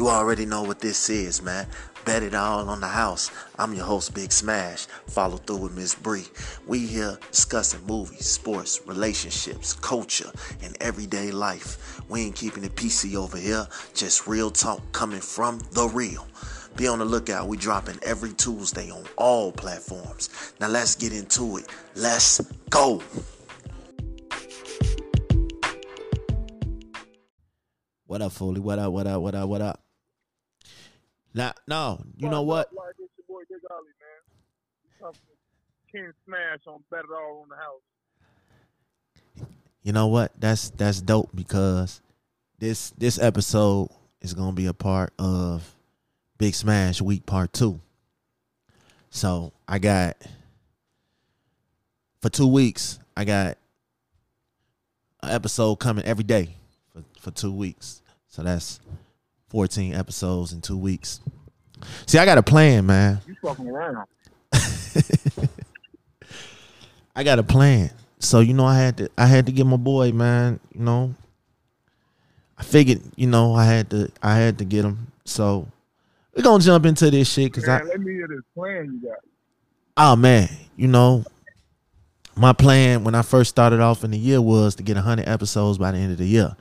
You already know what this is, man. Bet it all on the house. I'm your host, Big Smash. Follow through with Miss Bree. We here discussing movies, sports, relationships, culture, and everyday life. We ain't keeping it PC over here. Just real talk coming from the real. Be on the lookout. We dropping every Tuesday on all platforms. Now let's get into it. Let's go. What up, Foley? What up? What up? What up? What up? Now, no, you know what? Like it's your boy Big Ollie, man. You King Smash on Bet It All on the House. You know what? That's that's dope because this this episode is gonna be a part of Big Smash Week Part Two. So I got for two weeks. I got an episode coming every day for, for two weeks. So that's 14 episodes in two weeks. See, I got a plan, man. You fucking around. I got a plan. So you know, I had to I had to get my boy, man. You know, I figured, you know, I had to I had to get him. So we're gonna jump into this shit because I let me hear this plan you got. oh man, you know, my plan when I first started off in the year was to get hundred episodes by the end of the year.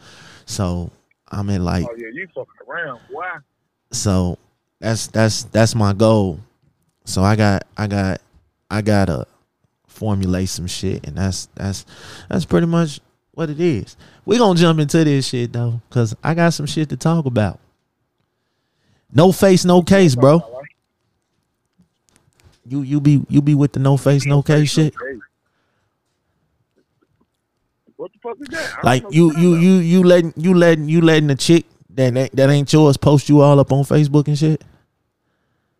So I'm in like Oh yeah, you fucking around. Why? so that's that's that's my goal. So I got I got I gotta formulate some shit, and that's that's that's pretty much what it is. We gonna jump into this shit though, cause I got some shit to talk about. No face, no case, bro. You you be you be with the no face, no case shit. What the fuck is that? Like you you you you letting you letting you letting the chick that ain't, that ain't yours post you all up on Facebook and shit.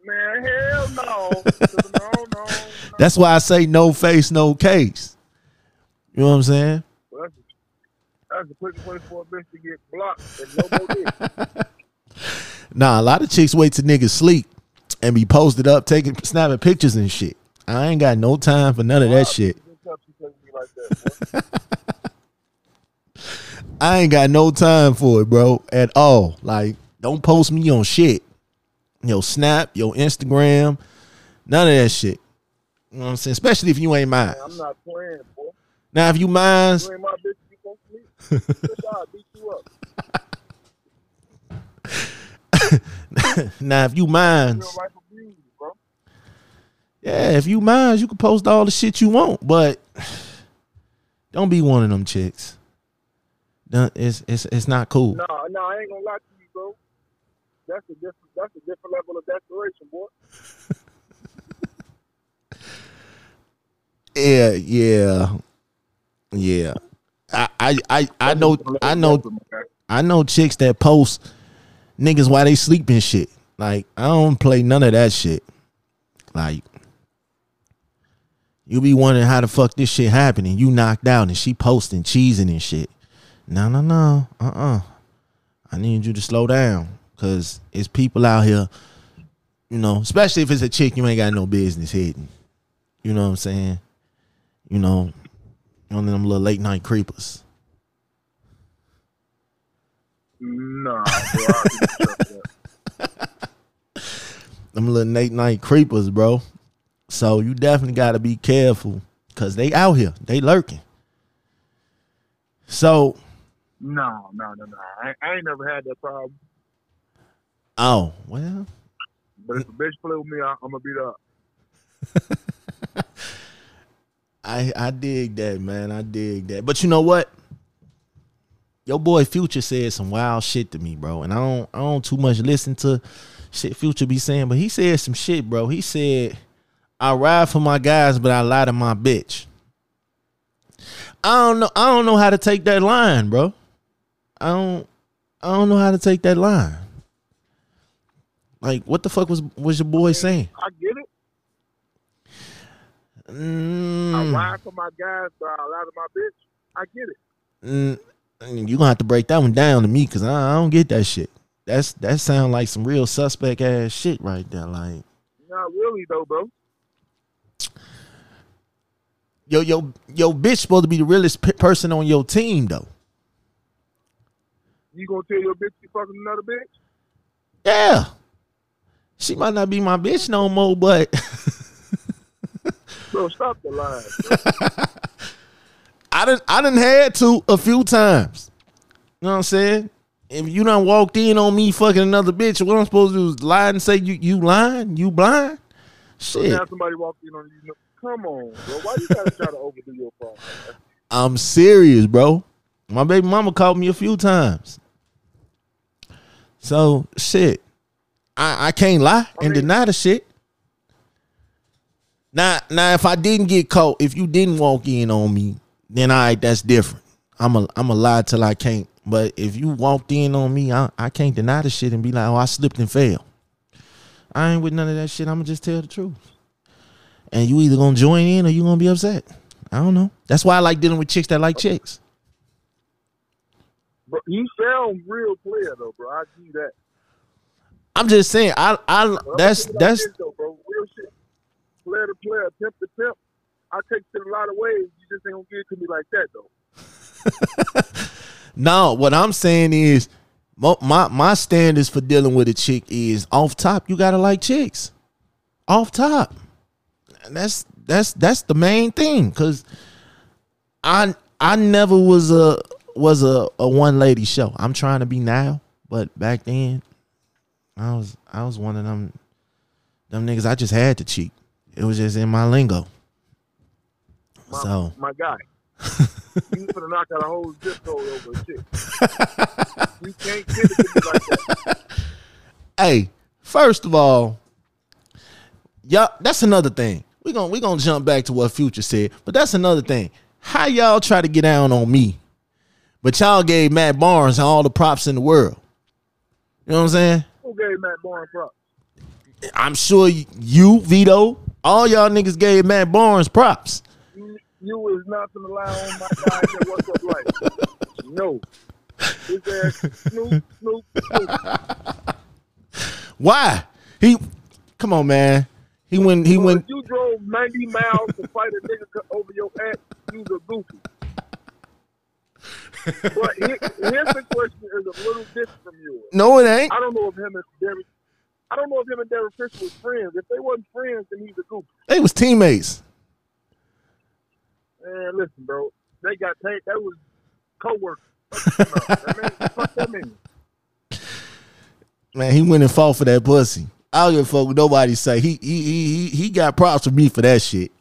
Man, hell no. no, no, no. That's why I say no face, no case. You know what I'm saying? Well, that's, that's the quickest way for a bitch to get blocked and no more. Nah, a lot of chicks wait till niggas sleep and be posted up, taking snapping pictures and shit. I ain't got no time for none of that shit. I ain't got no time for it, bro, at all. Like, don't post me on shit. Yo, Snap, yo, Instagram, none of that shit. You know what I'm saying? Especially if you ain't mine. I'm not playing, boy. Now, if you mine, You ain't my bitch, you gon' sleep. Bitch, I'll beat you up. now if you mine, Real life abuse, bro. yeah, if you mine, you can post all the shit you want, but don't be one of them chicks. It's it's it's not cool. No, no, I ain't gonna lie to you, bro. That's a different that's a different level of desperation, boy. Yeah, yeah, yeah. I I I, I know I know I know chicks that post niggas while they sleeping shit. Like I don't play none of that shit. Like you be wondering how the fuck this shit happening. You knocked out and she posting cheesing and shit. No, no, no. Uh uh I need you to slow down. Cause it's people out here, you know, especially if it's a chick you ain't got no business hitting. You know what I'm saying? You know, one of them little late night creepers. Nah, bro. I can trust that. them little late night creepers, bro. So you definitely got to be careful because they out here, they lurking. So, No, no, no, no. I, I ain't never had that problem. oh well, But if a bitch play with me, I, I'm gonna beat up. I I dig that, man. I dig that. But you know what? Your boy Future said some wild shit to me, bro. And I don't I don't too much listen to shit Future be saying, but he said some shit, bro. He said, I ride for my guys, but I lie to my bitch. I don't know. I don't know how to take that line, bro. I don't I don't know how to take that line. Like, what the fuck was was your boy saying? I get it. I Mm, ride for my guys, but I lie to my bitch. I get it. mm, you gonna have to break that one down to me because I, I don't get that shit. That's that sound like some real suspect ass shit right there. Like, Not really though, bro. yo, yo, yo, bitch supposed to be the realest p- person on your team though. You gonna tell your bitch you fucking another bitch? Yeah. She might not be my bitch no more, but Bro, stop the lies. I didn't I didn't had to a few times. You know what I'm saying? If you done walked in on me fucking another bitch, what I'm supposed to do is lie and say you you lying? You blind? So Shit. now somebody walked in on you. Come on, bro. Why you gotta try to overdo your phone? I'm serious, bro. My baby mama called me a few times. So shit. I, I can't lie and deny the shit. Now now if I didn't get caught, if you didn't walk in on me, then I that's different. I'm a I'm a lie till I can't. But if you walked in on me, I, I can't deny the shit and be like, oh, I slipped and fell. I ain't with none of that shit. I'ma just tell the truth. And you either gonna join in or you gonna be upset. I don't know. That's why I like dealing with chicks that like chicks. Bro, you sound real clear though, bro. I see that. I'm just saying, I I But that's gonna tell you like that's though, bro. Real shit. Player to player, pimp to pimp. I take it a lot of ways. You just ain't gonna give it to me like that though. no. What I'm saying is, mo- my my standards for dealing with a chick is off top. You gotta like chicks, off top. And that's that's that's the main thing. Cause I I never was a was a, a one lady show. I'm trying to be now, but back then, I was I was one of them them niggas. I just had to cheat. It was just in my lingo. My, So my guy. you finna knock out a whole zip code over a chick. you can't give it to like that. hey, first of all, y'all that's another thing. We gonna we gonna jump back to what Future said, but that's another thing. How y'all try to get down on me, but y'all gave Matt Barnes all the props in the world. You know what I'm saying? Who gave Matt Barnes props? I'm sure you, Vito, all y'all niggas gave Matt Barnes props. You, you is not gonna lie on my guy that what's up like. No. His ass Snoop, Snoop, Snoop. Why? He come on, man. He went he went if you drove 90 miles to fight a nigga over your ass, you a goofy. But his, his situation is a little different from yours. No, it ain't. I don't know if him and Derek, I don't know if him and Derek Fisher was friends. If they wasn't friends, then he's a goofy. They was teammates. Man, listen, bro, they got paid. That was co-workers. that mean, fuck that mean. Man, he went and fought for that pussy. I don't give a fuck what nobody say. He he he he, got props for me for that shit.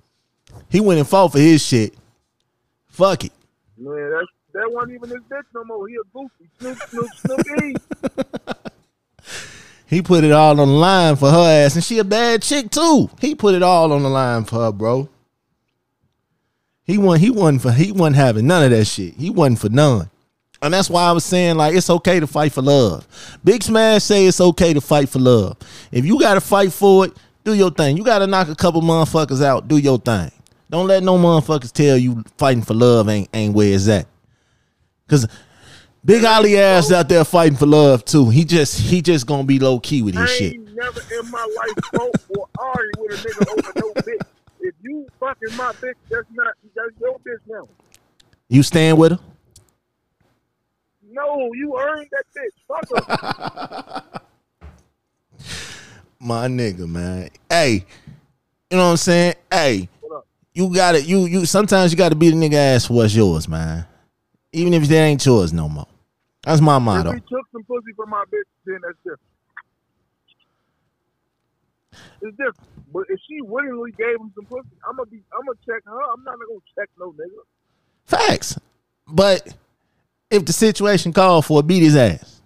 He went and fought for his shit. Fuck it. Man, that's, that wasn't even his bitch no more. He a goofy. Snoop, Snoop. He put it all on the line for her ass, and she a bad chick too. He put it all on the line for her, bro. He wasn't he wasn't for he wasn't having none of that shit. He wasn't for none. And that's why I was saying like it's okay to fight for love. Big Smash say it's okay to fight for love. If you gotta fight for it, do your thing. You gotta knock a couple motherfuckers out, do your thing. Don't let no motherfuckers tell you fighting for love ain't ain't where it's at. Cause Big Ollie ass out there fighting for love too. He just he just gonna be low key with I his ain't shit. never in my life fought or argued with a nigga over no bitch. If you fucking my bitch, that's not that's your bitch now. You stand with her? No, you earned that bitch. Fuck her. My nigga, man. Hey, you know what I'm saying? Hey, you got to You you sometimes you got to be the nigga ass for what's yours, man. Even if that ain't yours no more. That's my motto. If we took some pussy from my bitch, then that's different. It's different. But if she willingly gave him some pussy, I'm gonna be, I'm gonna check her. I'm not gonna check no nigga. Facts. But if the situation called for it, beat his ass.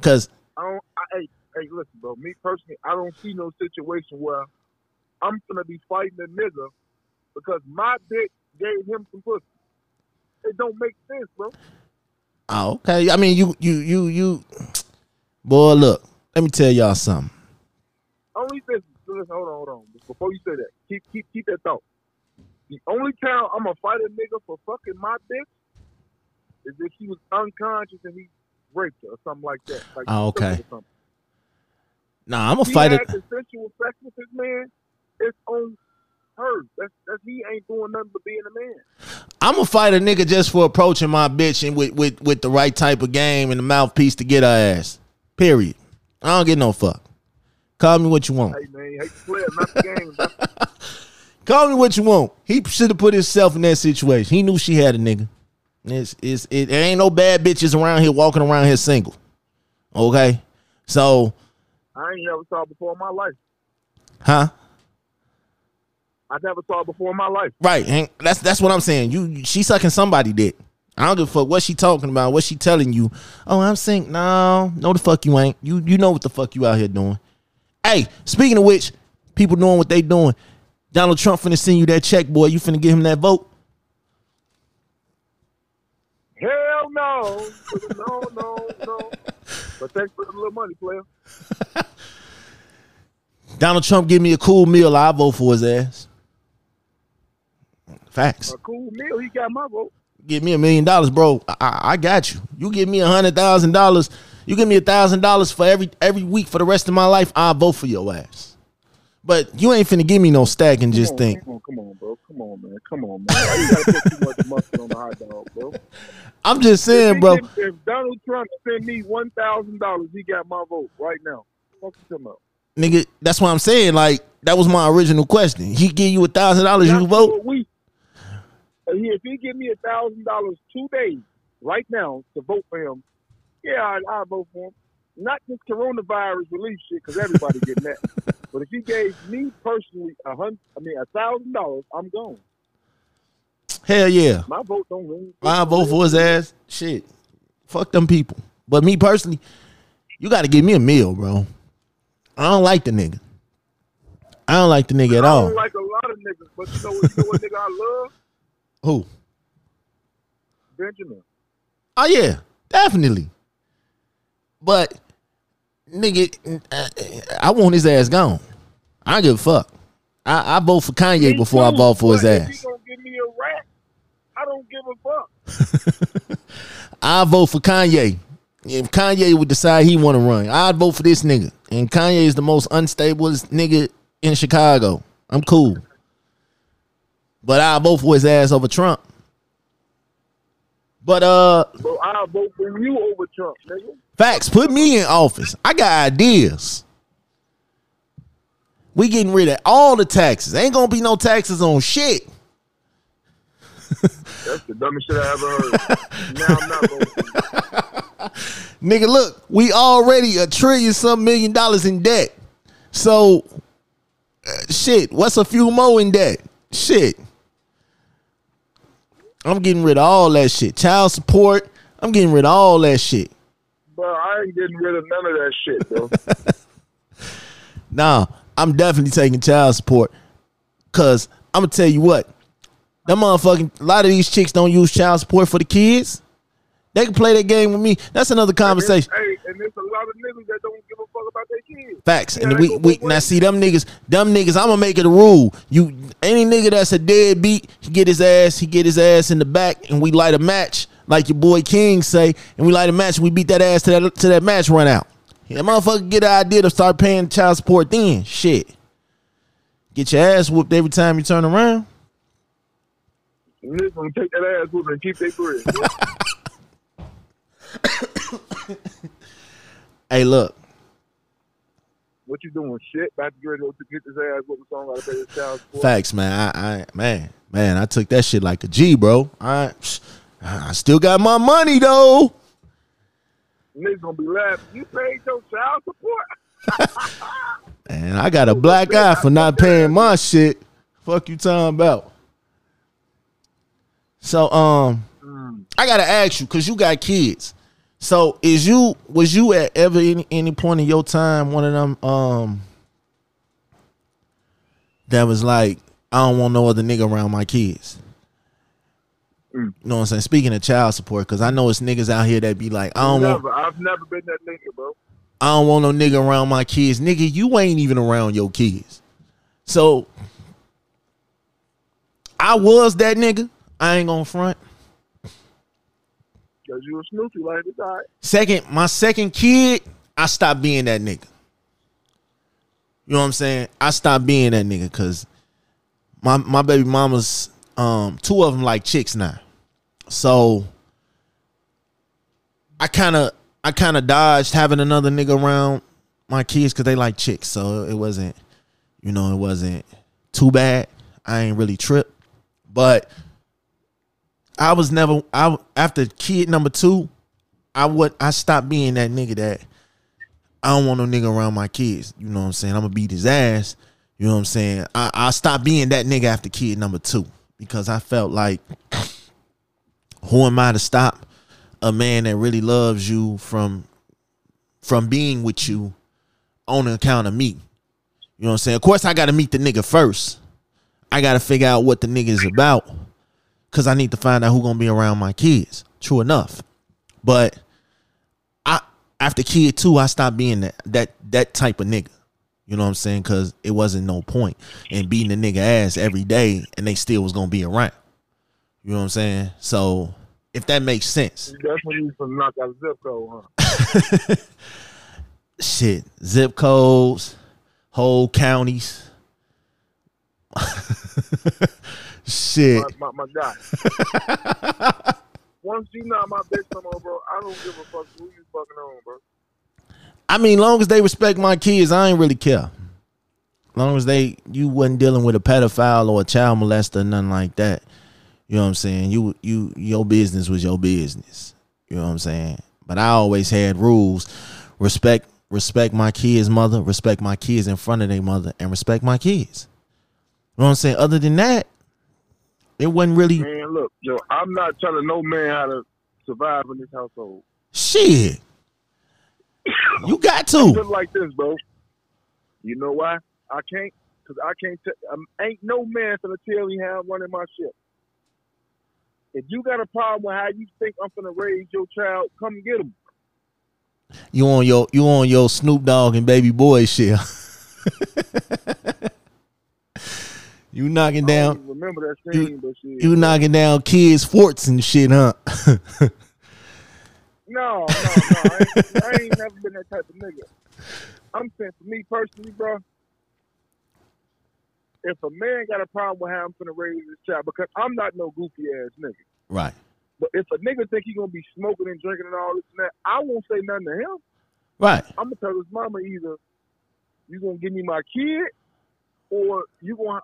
Cause I don't. I, hey, hey, listen, bro. Me personally, I don't see no situation where I'm gonna be fighting a nigga because my bitch gave him some pussy. It don't make sense, bro. oh, okay. I mean, you you you you. Boy, look. Let me tell y'all something. Only listen, listen, hold on, hold on. Before you say that, keep keep keep that thought. The only time I'm gonna fight a nigga for fucking my bitch is if he was unconscious and he raped her or something like that. Like Oh, okay. Nah, I'm gonna fight it. consensual sex with this man. It's on her. That's that's he ain't doing nothing but being a man. I'm gonna fight a nigga just for approaching my bitch and with, with, with the right type of game and the mouthpiece to get her ass. Period. I don't get no fuck. Call me what you want. Hey man, player, not the game. Call me what you want. He should have put himself in that situation. He knew she had a nigga. It's, it's, it, there ain't no bad bitches around here walking around here single. Okay? So, I ain't never saw before in my life. huh? I never saw it before in my life. Right. And that's that's what I'm saying. You she sucking somebody dick. I don't give a fuck what she talking about, what she telling you. Oh, I'm single. No, no the fuck you ain't. You you know what the fuck you out here doing. Hey, speaking of which, people doing what they doing. Donald Trump finna send you that check, boy. You finna give him that vote. Hell no, no, no, no. But thanks for the little money, player. Donald Trump give me a cool meal, I vote for his ass. Facts. A cool meal, he got my vote. Give me a million dollars, bro. I, I, I got you. You give me a hundred thousand dollars. You give me a thousand dollars for every every week for the rest of my life. I'll vote for your ass. But you ain't finna give me no stack and just on, think. Come on, come on, bro. Come on, man. Come on, man. Why you gotta put too much mustard on the hot dog, bro? I'm just saying, he bro. give- if Donald Trump send me one thousand dollars, he got my vote right now. Fuck talking about? Nigga, that's what I'm saying. Like that was my original question. He give you a thousand dollars, you vote a week. And he- If he give me a thousand dollars two days right now to vote for him, yeah, I, I vote for him. Not this coronavirus relief shit, because everybody getting that. But if he gave me personally a hundred, I mean a thousand dollars, I'm gone. Hell yeah. My vote don't ring. I vote for his ass. Shit. Fuck them people. But me personally, you gotta give me a meal, bro. I don't like the nigga. I don't like the nigga at all. I don't like a lot of niggas, but you know? You know what nigga I love? Who? Benjamin. Oh yeah, definitely. But nigga, uh, I want his ass gone. I don't give a fuck. I, I vote for Kanye before I vote for his ass. he gonna give me a rat, I don't give a fuck. I vote for Kanye. If Kanye would decide he want to run, I'd vote for this nigga. And Kanye is the most unstablest nigga in Chicago. I'm cool. But I vote for his ass over Trump. But uh But I'll vote for you over Trump, nigga. facts, put me in office. I got ideas. We getting rid of all the taxes. Ain't gonna be no taxes on shit. That's the dumbest shit I ever heard. now I'm not. Nigga, look, we already a trillion some million dollars in debt. So, uh, shit, what's a few more in debt? Shit. I'm getting rid of all that shit. Child support, I'm getting rid of all that shit. Bro, I ain't getting rid of none of that shit, bro. Nah, I'm definitely taking child support. Cause I'm gonna tell you what, that motherfucking a lot of these chicks don't use child support for the kids. They can play that game with me. That's another conversation. Hey, and there's a lot of niggas that don't give a fuck about their kids. Facts. And we we now see them niggas, them niggas, I'm gonna make it a rule. You any nigga that's a deadbeat, he get his ass, he get his ass in the back, and we light a match, like your boy King say, and we light a match and we beat that ass to that to that match run out. Yeah, motherfucker get the idea to start paying child support then. Shit. Get your ass whooped every time you turn around. Take that ass whooping and keep their bread. Hey, look, what you doing? Shit, about to get ready to get this ass whooping song out of bed. Child support. facts, man. I, I man, man, I took that shit like a G, bro. I I still got my money though. Niggas gonna be laughing. You paid your child support? And I got a black eye for not paying my shit. Fuck you talking about. So um I gotta ask you, cause you got kids. So is you was you at ever any any point in your time one of them um that was like, I don't want no other nigga around my kids. Mm. You know what I'm saying? Speaking of child support, cause I know it's niggas out here that be like, I don't want. I've never been that nigga, bro. I don't want no nigga around my kids. Nigga, you ain't even around your kids. So I was that nigga. I ain't gonna front. Cause you a Snoopy like. Second, my second kid, I stopped being that nigga. You know what I'm saying? I stopped being that nigga because my my baby mamas, um, two of them like chicks now, so I kind of I kind of dodged having another nigga around my kids because they like chicks, so it wasn't, you know, it wasn't too bad. I ain't really tripped, but I was never I after kid number two, I would I stopped being that nigga that I don't want no nigga around my kids. You know what I'm saying? I'm gonna beat his ass. You know what I'm saying? I, I stopped being that nigga after kid number two because I felt like who am I to stop a man that really loves you from from being with you on account of me? You know what I'm saying? Of course I gotta meet the nigga first. I gotta figure out what the nigga is about. Cause I need to find out who gonna be around my kids. True enough. But I after kid two, I stopped being that that that type of nigga. You know what I'm saying? Cause it wasn't no point in beating the nigga ass every day and they still was gonna be around. You know what I'm saying? So if that makes sense. You definitely need to knock out zip code, huh? Shit. Zip codes, whole counties. Shit. My, my, my guy. Once you not my bitch no more, bro, I don't give a fuck who you fucking on, bro. I mean, long as they respect my kids, I ain't really care. Long as they you wasn't dealing with a pedophile or a child molester, nothing like that. You know what I'm saying? You you your business was your business. You know what I'm saying? But I always had rules. Respect respect my kids' mother, respect my kids in front of their mother, and respect my kids. You know what I'm saying? Other than that, it wasn't really Man, look, yo, I'm not telling no man how to survive in this household. shit. You got Just to. like this, bro. You know why? I can't, cause I can't. T- um, ain't no man gonna tell me how I'm running my shit. If you got a problem with how you think I'm gonna raise your child, come get him. You on your you on your Snoop Dogg and Baby Boy shit. you knocking I down remember that scene, but shit. you knocking down kids' forts and shit, huh? No, no, no. I ain't, I ain't never been that type of nigga. I'm saying for me personally, bro. If a man got a problem with how I'm gonna raise his child, because I'm not no goofy ass nigga. right. But if a nigga think he gonna be smoking and drinking and all this and that, I won't say nothing to him. Right. I'm gonna tell his mama either you gonna give me my kid or you gonna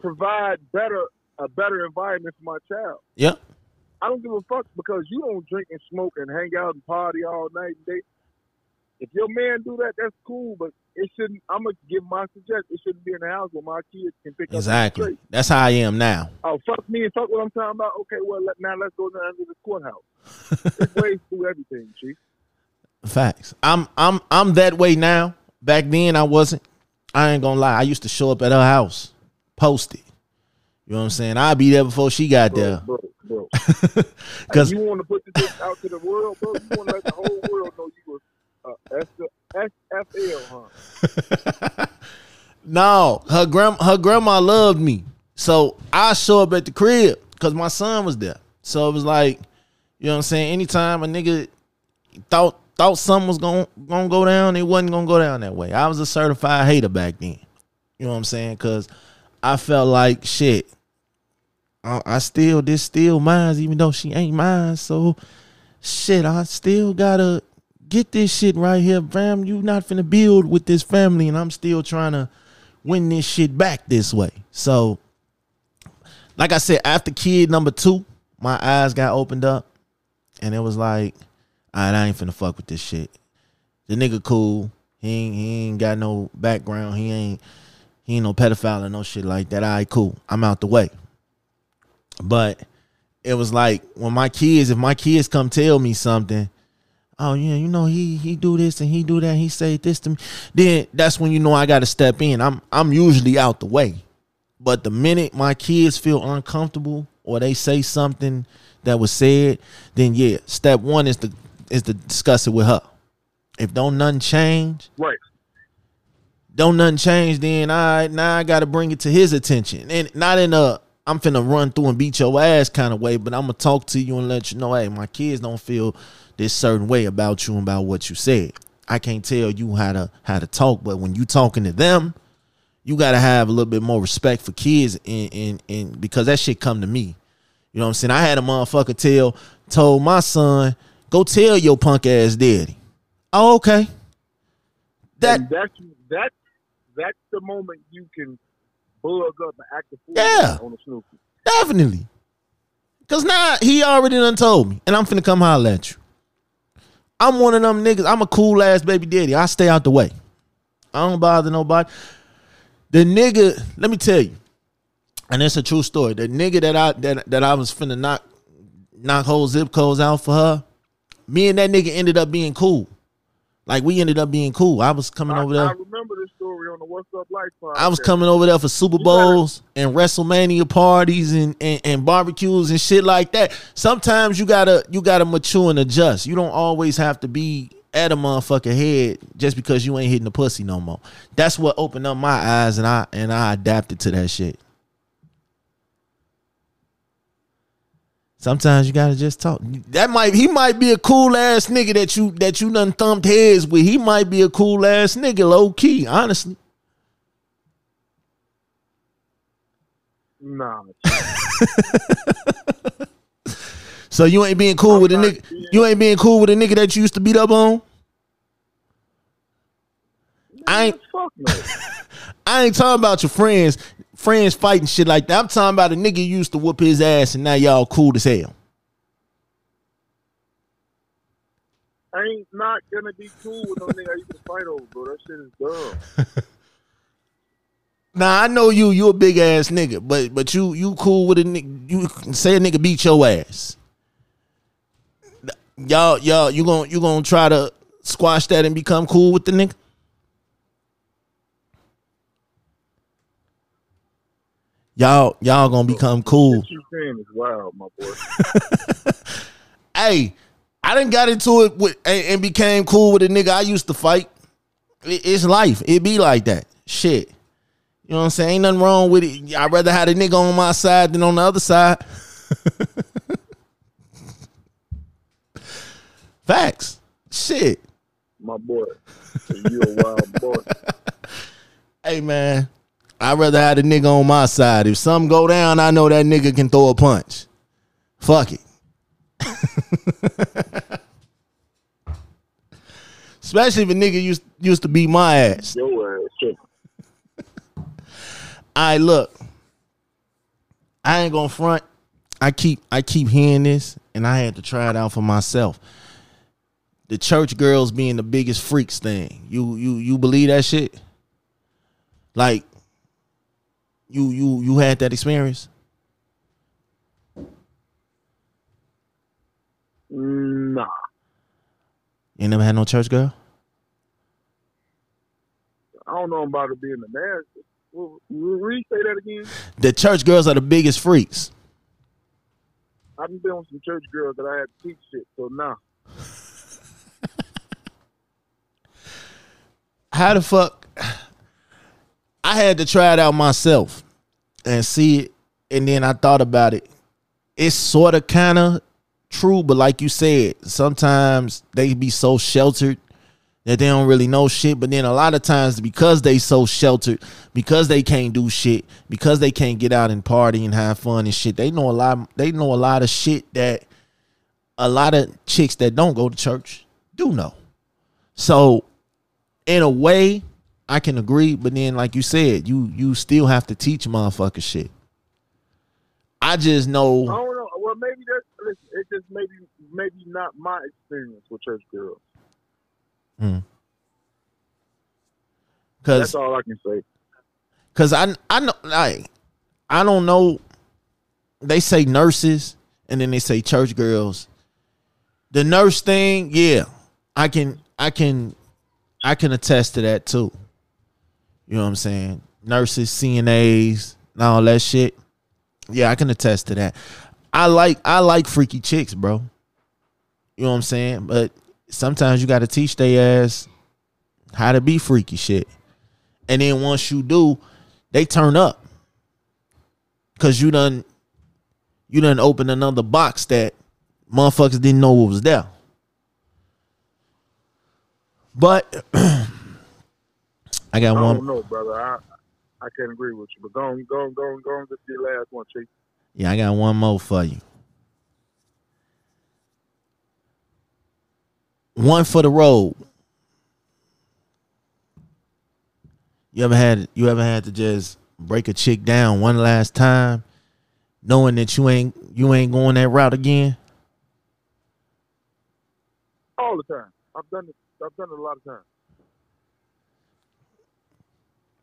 provide better a better environment for my child. Yep. I don't give a fuck because you don't drink and smoke and hang out and party all night and day. If your man do that, that's cool, but it shouldn't. I'm gonna give my suggestion. It shouldn't be in the house where my kids can pick Exactly. up. straight. That's how I am now. Oh fuck me and fuck what I'm talking about. Okay, well let, now let's go down to the courthouse. There's ways do everything, chief. Facts. I'm I'm I'm that way now. Back then I wasn't. I ain't gonna lie. I used to show up at her house, post it. You know what I'm saying? I'd be there before she got Bro, there. bro, bro. Cause you want to put this out to the world, bro. You want to let the whole world know you was uh, SFL, huh? No, her grand her grandma loved me. So I show up at the crib because my son was there. So it was like, you know what I'm saying? Anytime a nigga thought thought something was gonna gonna go down, it wasn't gonna go down that way. I was a certified hater back then. You know what I'm saying? Cause I felt like shit. I, I still this still mine, even though she ain't mine. So shit, I still gotta get this shit right here, fam. You not finna build with this family, and I'm still trying to win this shit back this way. So, like I said, after kid number two, my eyes got opened up, and it was like, right, I ain't finna fuck with this shit. The nigga cool. He ain't, he ain't got no background. He ain't he ain't no pedophile or no shit like that. All right, cool. I'm out the way. But it was like when my kids, if my kids come tell me something, oh yeah, you know he he do this and he do that, he say this to me, then that's when you know I got to step in. I'm I'm usually out the way, but the minute my kids feel uncomfortable or they say something that was said, then yeah, step one is to is to discuss it with her. If don't nothing change, Right. Don't nothing change, then I now I gotta bring it to his attention. And not in a I'm finna run through and beat your ass kind of way, but I'm gonna talk to you and let you know, hey, my kids don't feel this certain way about you and about what you said. I can't tell you how to how to talk, but when you talking to them, you gotta have a little bit more respect for kids and and, and because that shit come to me. You know what I'm saying? I had a motherfucker tell told my son, go tell your punk ass daddy. Oh, okay. That and that's that's that's the moment you can bug up and act a fool Yeah. on the Snoopy. definitely. Cause now he already done told me, and I'm finna come holler at you. I'm one of them niggas. I'm a cool ass baby daddy. I stay out the way. I don't bother nobody. The nigga, let me tell you, and it's a true story. The nigga that I that, that I was finna knock knock whole zip codes out for her, me and that nigga ended up being cool. Like we ended up being cool. I was coming I, over there. I remember this story on the What's Up Life podcast. I was coming over there for Super Bowls and WrestleMania parties and, and, and barbecues and shit like that. Sometimes you gotta you gotta mature and adjust. You don't always have to be at a motherfucker head just because you ain't hitting the pussy no more. That's what opened up my eyes and I and I adapted to that shit. Sometimes you gotta just talk. That might he might be a cool ass nigga that you that you done thumped heads with. He might be a cool ass nigga, low key, honestly. Nah, So you ain't being cool I'm with a nigga. You ain't being cool with a nigga that you used to beat up on. I ain't. I ain't talking about your friends, friends fighting shit like that. I'm talking about a nigga used to whoop his ass and now y'all cool as hell. I ain't not gonna be cool with no nigga I used to fight over, bro. That shit is dumb. Now I know you, you a big ass nigga, but but you you cool with a nigga. You say a nigga beat your ass. Y'all y'all you gonna you gonna try to squash that and become cool with the nigga. Y'all y'all gonna become cool. What you saying is wild, my boy. hey, I didn't got into it with and, and became cool with a nigga I used to fight. It- it's life. It be like that. Shit. You know what I'm saying? Ain't nothing wrong with it. I'd rather have a nigga on my side than on the other side. Facts. Shit. My boy. You a wild boy. Hey man, I'd rather have a nigga on my side. If something go down, I know that nigga can throw a punch. Fuck it. Especially if a nigga used used to beat my ass. Your ass. Shit. I look. I ain't gonna front. I keep I keep hearing this, and I had to try it out for myself. The church girls being the biggest freaks thing. You you you believe that shit? Like you you you had that experience? Nah. You never had no church girl? I don't know about it being a nasty. Well, re say that again. The church girls are the biggest freaks. I've been with some church girls that I had to teach shit, so nah. how the fuck I had to try it out myself and see it and then I thought about it. It's sort of kind of true, but like you said, sometimes they be so sheltered that they don't really know shit. But then a lot of times because they so sheltered, because they can't do shit, because they can't get out and party and have fun and shit, they know a lot they know a lot of shit that a lot of chicks that don't go to church do know. So in a way, I can agree, but then like you said, you you still have to teach motherfucker shit. I just know. I don't know. Well, maybe that's listen. It just maybe maybe not my experience with church girls. cuz That's all I can say. cuz I I know like I don't know they say nurses and then they say church girls. The nurse thing, yeah. I can I can I can attest to that too. You know what I'm saying? Nurses, CNAs, and all that shit. Yeah, I can attest to that. I like I like freaky chicks, bro. You know what I'm saying? But sometimes you got to teach they ass how to be freaky shit. And then once you do, they turn up. Cause you done you done open another box that motherfuckers didn't know what was there. But I got I one don't know, brother. I I can't agree with you. But go on, go on, go on, go on. Just your last one, Chief. Yeah, I got one more for you. One for the road. You ever had you ever had to just break a chick down one last time, knowing that you ain't you ain't going that route again? All the time. I've done it. I've done it a lot of times.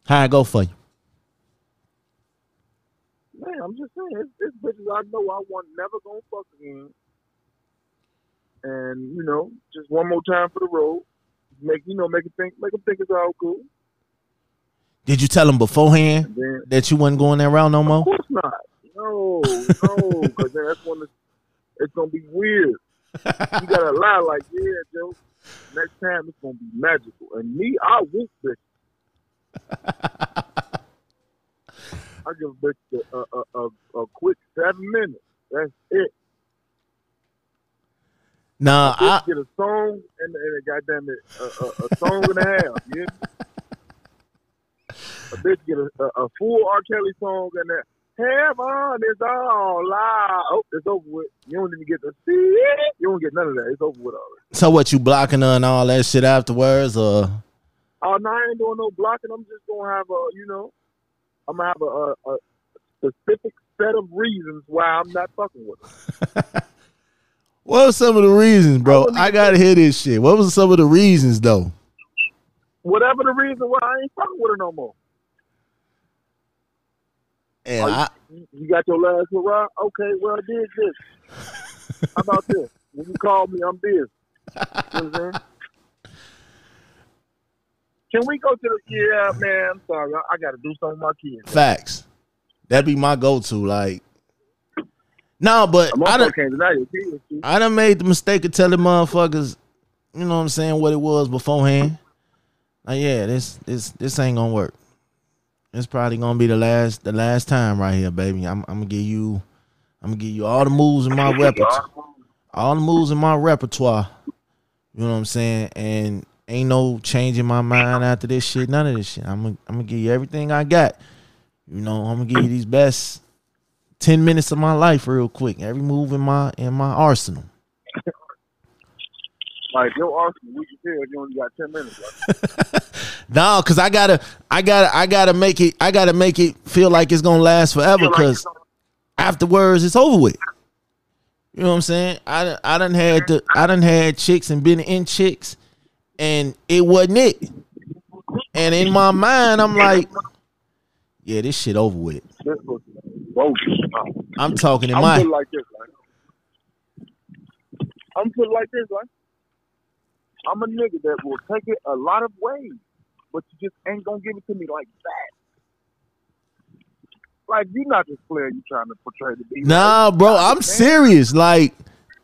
How I go for you? Man, I'm just saying, it's, it's bitches I know I want never gonna fuck again. And you know, just one more time for the road. Make you know, make it think, make them think it's all cool. Did you tell him beforehand then, that you wasn't going that route no more? of course not. No, no, because then that's when it's, it's gonna be weird. You gotta lie like, yeah, Joe. Next time it's gonna be magical. And me, I whoop bitch. I give a bitch a, a, a, a, quick seven minutes. That's it. Nah, Bitch I, get a song and, and a goddamn it, a, a, a song and a half. Yeah. A bitch get a, a, a full R. Kelly song and that heaven is all lie. Oh, it's over with. You don't even get to see it. You don't get none of that. It's over with already. so what you blocking her and all that shit afterwards, or Oh no, I ain't doing no blocking. I'm just gonna have a, you know, I'm gonna have a, a, a specific set of reasons why I'm not fucking with her. what were some of the reasons, bro? wouldn't I gotta hear this shit. What was some of the reasons though? Whatever the reason why I ain't fucking with her no more. And oh, Are I, you, you got your last hurrah? Okay, well, I did this. How about this? When you call me, I'm this. You know what I'm saying? Can we go to the? Yeah, man. I'm sorry. I, I got to do something with my kids. facts. That'd be my go-to. Like, no, but I'm I done, can't deny your kids. too. I done made the mistake of telling motherfuckers, you know what I'm saying, what it was beforehand. Like, yeah, this this this ain't gonna work. It's probably gonna be the last the last time right here, baby. I'm I'm gonna give you I'm gonna give you all the moves in my repertoire. All the moves in my repertoire. You know what I'm saying? And ain't no changing my mind after this shit. None of this shit. I'm gonna I'm gonna give you everything I got. You know, I'm gonna give you these best ten minutes of my life real quick. Every move in my in my arsenal. Like your arsenal, we can tell you only got ten minutes. No, cause I gotta, I gotta, I gotta make it, I gotta make it feel like it's gonna last forever. Cause afterwards, it's over with. You know what I'm saying? I, I done had the, I done had chicks and been in chicks, and it wasn't it. And in my mind, I'm like, yeah, this shit over with. This was bogus. I'm talking in I'm my, like this? I'm put like this, right? I'm a nigga that will take it a lot of ways, but you just ain't gonna give it to me like that. Like you're not this player you trying to portray to be. nah, right? bro, I'm serious. Like,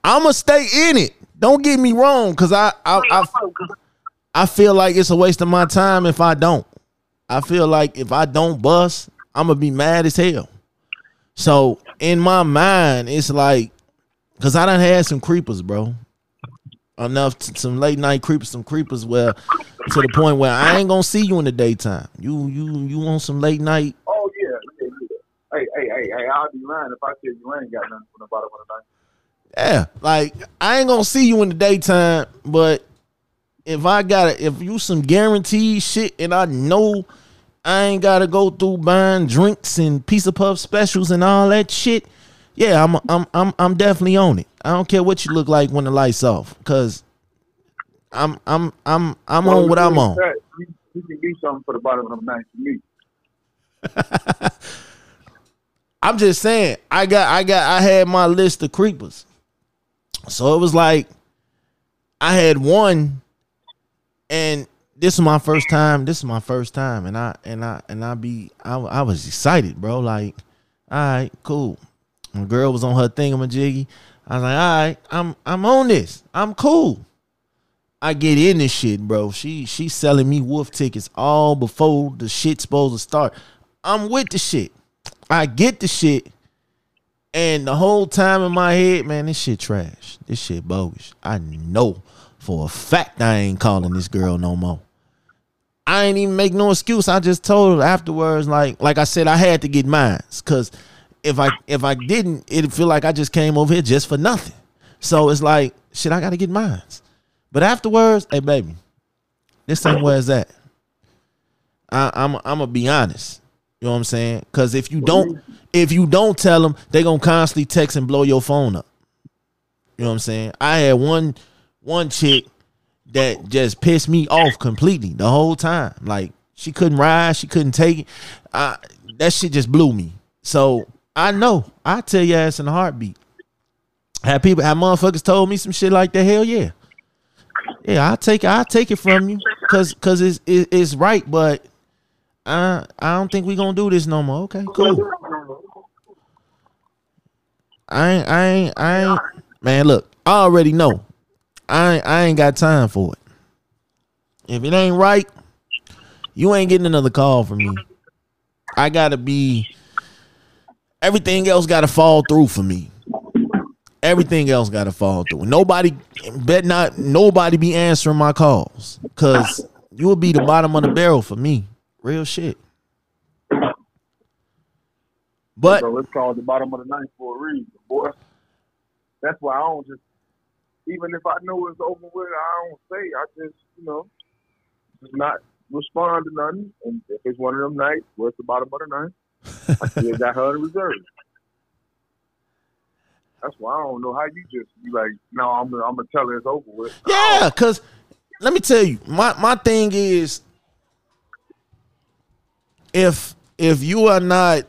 I'ma stay in it. Don't get me wrong, cause I, I, I I feel like it's a waste of my time if I don't. I feel like if I don't bust, I'm gonna be mad as hell. So in my mind, it's like, cause I done had some creepers, bro. Enough to, some late night creepers, some creepers where to the point where I ain't gonna see you in the daytime. You you you want some late night? Oh yeah, yeah, yeah. Hey, hey, hey, hey! I'll be lying if I said you ain't got nothing from the bottom of the night. Yeah, like I ain't gonna see you in the daytime, but if I gotta, if you some guaranteed shit, and I know I ain't gotta go through buying drinks and piece of puff specials and all that shit, yeah, I'm I'm I'm I'm definitely on it. I don't care what you look like when the lights off, cause I'm I'm I'm I'm Well, on what I'm on. that, You, you can be something for the bottom of the night to me. I'm just saying, I got I got I had my list of creepers. So it was like I had one and this is my first time. This is my first time and I and I and I be I, I was excited, bro. Like, all right, cool. My girl was on her thingamajiggy. I was like, all right, I'm I'm on this. I'm cool. I get in this shit, bro. She she selling me wolf tickets all before the shit supposed to start. I'm with the shit. I get the shit. And the whole time in my head, man, this shit trash. This shit bogus. I know for a fact I ain't calling this girl no more. I ain't even make no excuse. I just told her afterwards, like like I said, I had to get mine. Cause if I if I didn't, it'd feel like I just came over here just for nothing. So it's like, shit, I gotta get mine. But afterwards, hey baby, this ain't where it's at. I, I'm I'm gonna be honest. You know what I'm saying? Because if you don't if you don't tell them, they gonna constantly text and blow your phone up. You know what I'm saying? I had one one chick that just pissed me off completely the whole time. Like she couldn't ride, she couldn't take it. I, that shit just blew me. So I know. I tell your ass in a heartbeat. Have people, have motherfuckers told me some shit like that? Hell yeah. Yeah, I take I take it from you because because it's it, it's right, but I I don't think we gonna do this no more. Okay, cool. I ain't I ain't I ain't man. Look, I already know. I ain't, I ain't got time for it. If it ain't right, you ain't getting another call from me. I gotta be. Everything else gotta fall through for me. Everything else gotta fall through. Nobody bet not nobody be answering my calls. Cause you will be the bottom of the barrel for me. Real shit. But so it's called the bottom of the ninth for a reason, boy. That's why I don't just even if I know it's over with, I don't say. I just, you know, just not respond to nothing. And if it's one of them nights where it's the bottom of the ninth, I still got her in reserve. That's why I don't know how you just be like, no, I'm I'm gonna tell her it's over with. Yeah, cause let me tell you, my my thing is, if if you are not,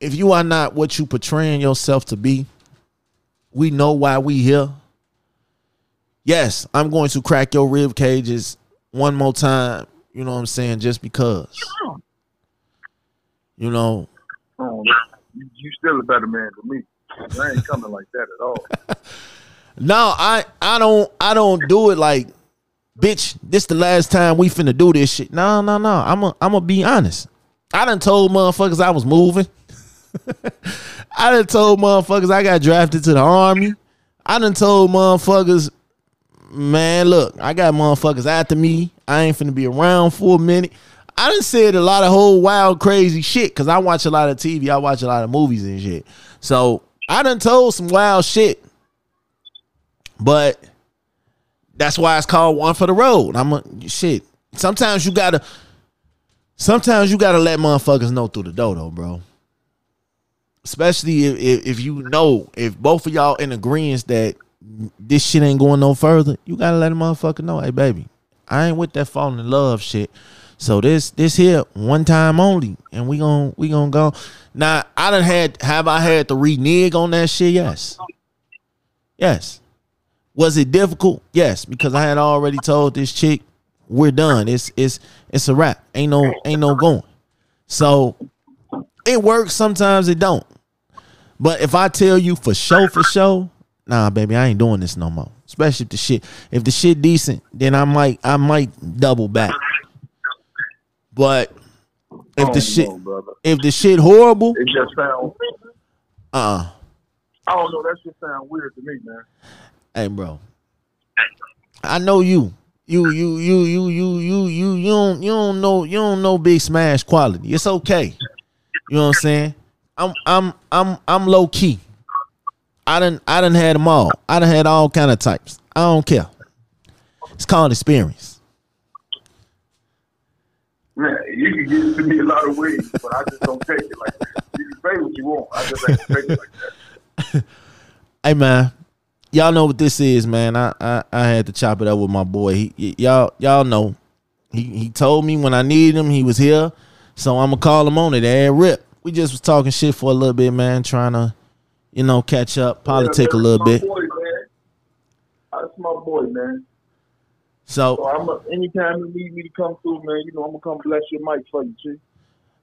if you are not what you portraying yourself to be, we know why we here. Yes, I'm going to crack your rib cages one more time. You know what I'm saying? Just because. You know. Oh, you, you still a better man than me. I ain't coming like that at all. no, I I don't I don't do it like, bitch. This the last time we finna do this shit. No, no, no. I'm a I'm gonna be honest. I done told motherfuckers I was moving. I done told motherfuckers I got drafted to the army. I done told motherfuckers, man, look, I got motherfuckers after me. I ain't finna be around for a minute. I done said a lot of whole wild crazy shit because I watch a lot of TV. I watch a lot of movies and shit. So I done told some wild shit. But that's why it's called one for the road. I'm a shit. Sometimes you gotta sometimes you gotta let motherfuckers know through the door though, bro especially if, if, if you know if both of y'all in agreement that this shit ain't going no further, you gotta let a motherfucker know, hey baby, I ain't with that falling in love shit. So this this here one time only, and we gon' we gonna go. Now I done had have I had to renege on that shit? Yes, yes. Was it difficult? Yes, because I had already told this chick we're done. It's it's it's a wrap. Ain't no ain't no going. So it works sometimes it don't but if i tell you for show for show nah baby i ain't doing this no more especially if the shit if the shit decent then i might i might double back but if the shit know, if the shit horrible it just sounds uh i don't know that shit sound weird to me man Hey, bro. I know you. You you you you you you you you don't you don't know you don't know big smash quality. It's okay. You know what I'm saying? I'm I'm I'm I'm low key. I didn't I didn't had them all. I didn't had all kind of types. I don't care. It's called experience. Man, you can give it to me a lot of ways, but I just don't take it like that. You can say what you want. I just ain't take it like that. hey man, y'all know what this is, man. I, I I had to chop it up with my boy. He, y'all y'all know. He he told me when I needed him, he was here. So I'm gonna call him on it. And rip. We just was talking shit for a little bit, man. Trying to, you know, catch up, politic yeah, a little bit. Boy, that's my boy, man. So, so I'm a, anytime you need me to come through, man, you know I'm gonna come bless your mic for you, G.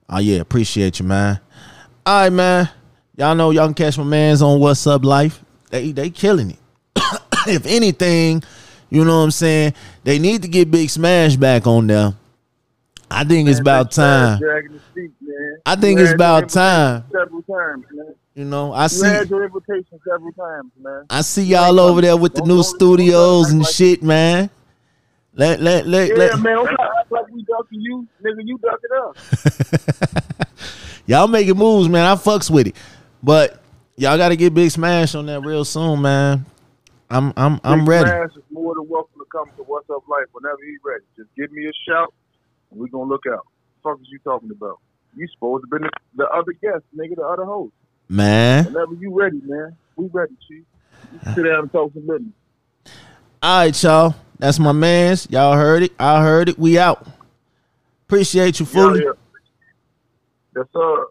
Oh yeah, appreciate you, man. All right, man. Y'all know y'all can catch my man's on What's Up Life. They they killing it. if anything, you know what I'm saying. They need to get Big Smash back on there. I think man, it's about time. Feet, I think it's about time. Several times, man. You know, I see. your invitation several times, man. I see y'all over there with the new studios and shit, man. Let let let, Yeah, let man. Don't act like we ducking you, nigga. You ducking us. y'all making moves, man. I fucks with it. But y'all gotta get Big Smash on that real soon, man. I'm I'm I'm Big ready. Smash is more than welcome to come to What's Up Life whenever he's ready. Just give me a shout, and we gonna look out. What the fuck is you talking about? You supposed to be the, the other guest, nigga, the other host. Man. Whenever you ready, man. We ready, chief. You sit down and talk some business. All right, y'all. That's my man's. Y'all heard it. I heard it. We out. Appreciate you Yeah, fully. yeah. Yes, sir.